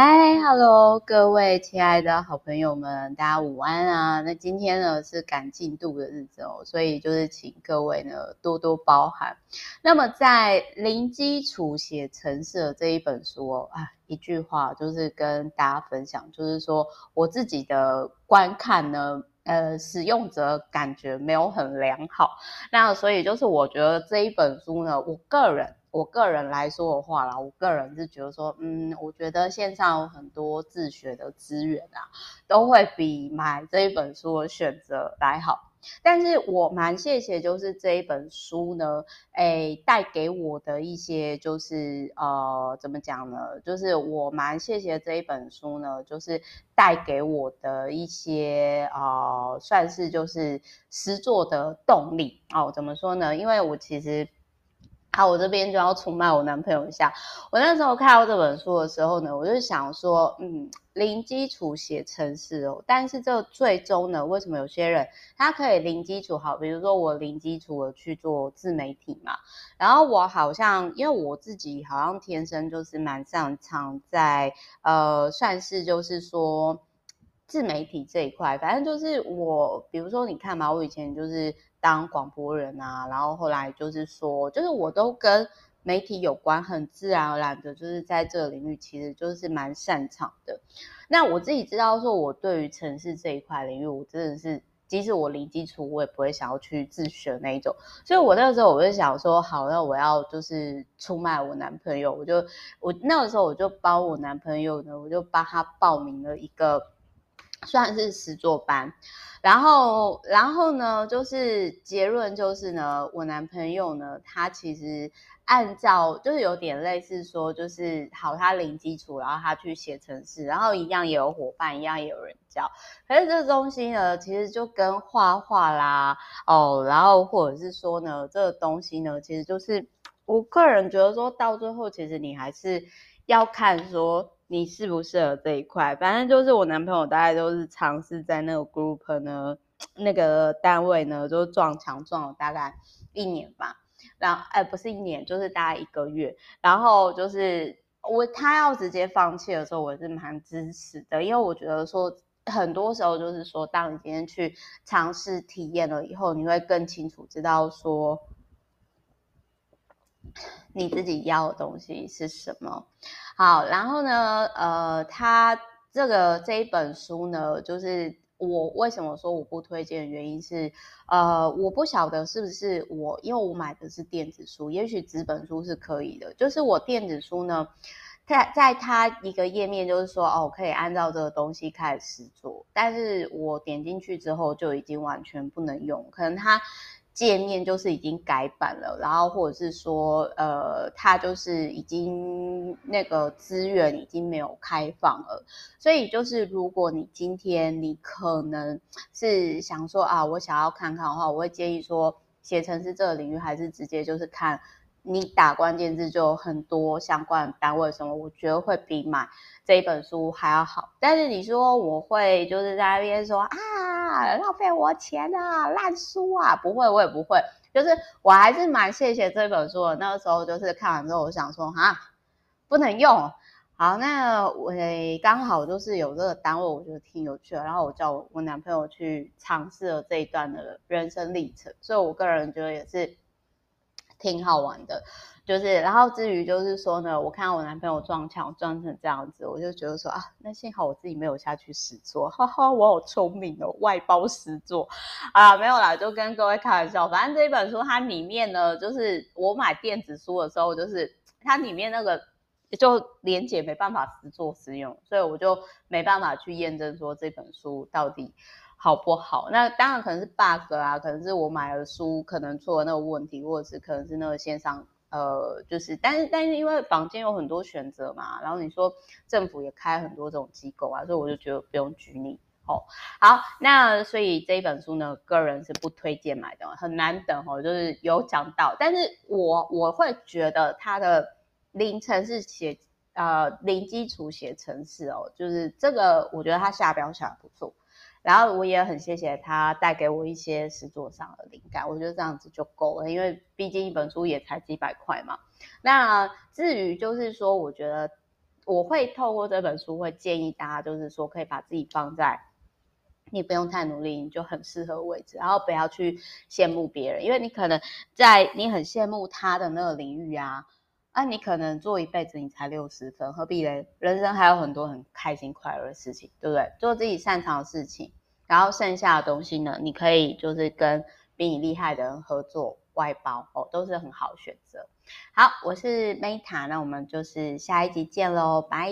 嗨哈喽各位亲爱的好朋友们，大家午安啊！那今天呢是赶进度的日子哦，所以就是请各位呢多多包涵。那么在零基础写程式这一本书哦，啊，一句话就是跟大家分享，就是说我自己的观看呢，呃，使用者感觉没有很良好。那所以就是我觉得这一本书呢，我个人。我个人来说的话啦，我个人是觉得说，嗯，我觉得线上有很多自学的资源啊，都会比买这一本书的选择来好。但是我蛮谢谢，就是这一本书呢，诶，带给我的一些就是呃，怎么讲呢？就是我蛮谢谢这一本书呢，就是带给我的一些呃，算是就是诗作的动力哦。怎么说呢？因为我其实。好，我这边就要出卖我男朋友一下。我那时候看到这本书的时候呢，我就想说，嗯，零基础写程式哦，但是这最终呢，为什么有些人他可以零基础好？比如说我零基础的去做自媒体嘛，然后我好像因为我自己好像天生就是蛮擅长在呃，算是就是说自媒体这一块，反正就是我，比如说你看嘛，我以前就是。当广播人啊，然后后来就是说，就是我都跟媒体有关，很自然而然的，就是在这个领域其实就是蛮擅长的。那我自己知道说，我对于城市这一块领域，我真的是，即使我零基础，我也不会想要去自学那一种。所以我那个时候我就想说，好，那我要就是出卖我男朋友，我就我那个时候我就帮我男朋友呢，我就帮他报名了一个。算是实作班，然后，然后呢，就是结论就是呢，我男朋友呢，他其实按照就是有点类似说，就是好，他零基础，然后他去写程式，然后一样也有伙伴，一样也有人教。可是这东西呢，其实就跟画画啦，哦，然后或者是说呢，这个东西呢，其实就是我个人觉得说到最后，其实你还是要看说。你适不适合这一块？反正就是我男朋友大概都是尝试在那个 group 呢，那个单位呢，就撞墙撞了大概一年吧。然后，哎，不是一年，就是大概一个月。然后就是我他要直接放弃的时候，我是蛮支持的，因为我觉得说很多时候就是说，当你今天去尝试体验了以后，你会更清楚知道说你自己要的东西是什么。好，然后呢，呃，他这个这一本书呢，就是我为什么说我不推荐的原因是，呃，我不晓得是不是我，因为我买的是电子书，也许纸本书是可以的。就是我电子书呢，在在它一个页面就是说，哦，可以按照这个东西开始做，但是我点进去之后就已经完全不能用，可能它。界面就是已经改版了，然后或者是说，呃，它就是已经那个资源已经没有开放了，所以就是如果你今天你可能是想说啊，我想要看看的话，我会建议说，写程是这个领域还是直接就是看。你打关键字就很多相关的单位什么，我觉得会比买这一本书还要好。但是你说我会就是在那边说啊，浪费我钱啊，烂书啊，不会，我也不会。就是我还是蛮谢谢这本书的。那个时候就是看完之后，我想说啊，不能用。好，那我刚好就是有这个单位，我觉得挺有趣的。然后我叫我男朋友去尝试了这一段的人生历程，所以我个人觉得也是。挺好玩的，就是，然后至于就是说呢，我看到我男朋友撞墙撞成这样子，我就觉得说啊，那幸好我自己没有下去实做，哈哈，我好聪明哦，外包实做啊，没有啦，就跟各位开玩笑。反正这一本书它里面呢，就是我买电子书的时候，就是它里面那个就连结没办法实作实用，所以我就没办法去验证说这本书到底。好不好？那当然可能是 bug 啊，可能是我买了书可能出了那个问题，或者是可能是那个线上呃，就是，但是但是因为坊间有很多选择嘛，然后你说政府也开很多这种机构啊，所以我就觉得不用拘泥哦。好，那所以这一本书呢，个人是不推荐买的，很难等哦，就是有讲到，但是我我会觉得它的零程式写呃零基础写程式哦，就是这个我觉得它下标下得不错。然后我也很谢谢他带给我一些实作上的灵感，我觉得这样子就够了，因为毕竟一本书也才几百块嘛。那至于就是说，我觉得我会透过这本书会建议大家，就是说可以把自己放在你不用太努力，你就很适合位置，然后不要去羡慕别人，因为你可能在你很羡慕他的那个领域啊，那，你可能做一辈子你才六十分，何必嘞？人生还有很多很开心快乐的事情，对不对？做自己擅长的事情，然后剩下的东西呢，你可以就是跟比你厉害的人合作。外包哦，都是很好选择。好，我是 Meta，那我们就是下一集见喽，拜。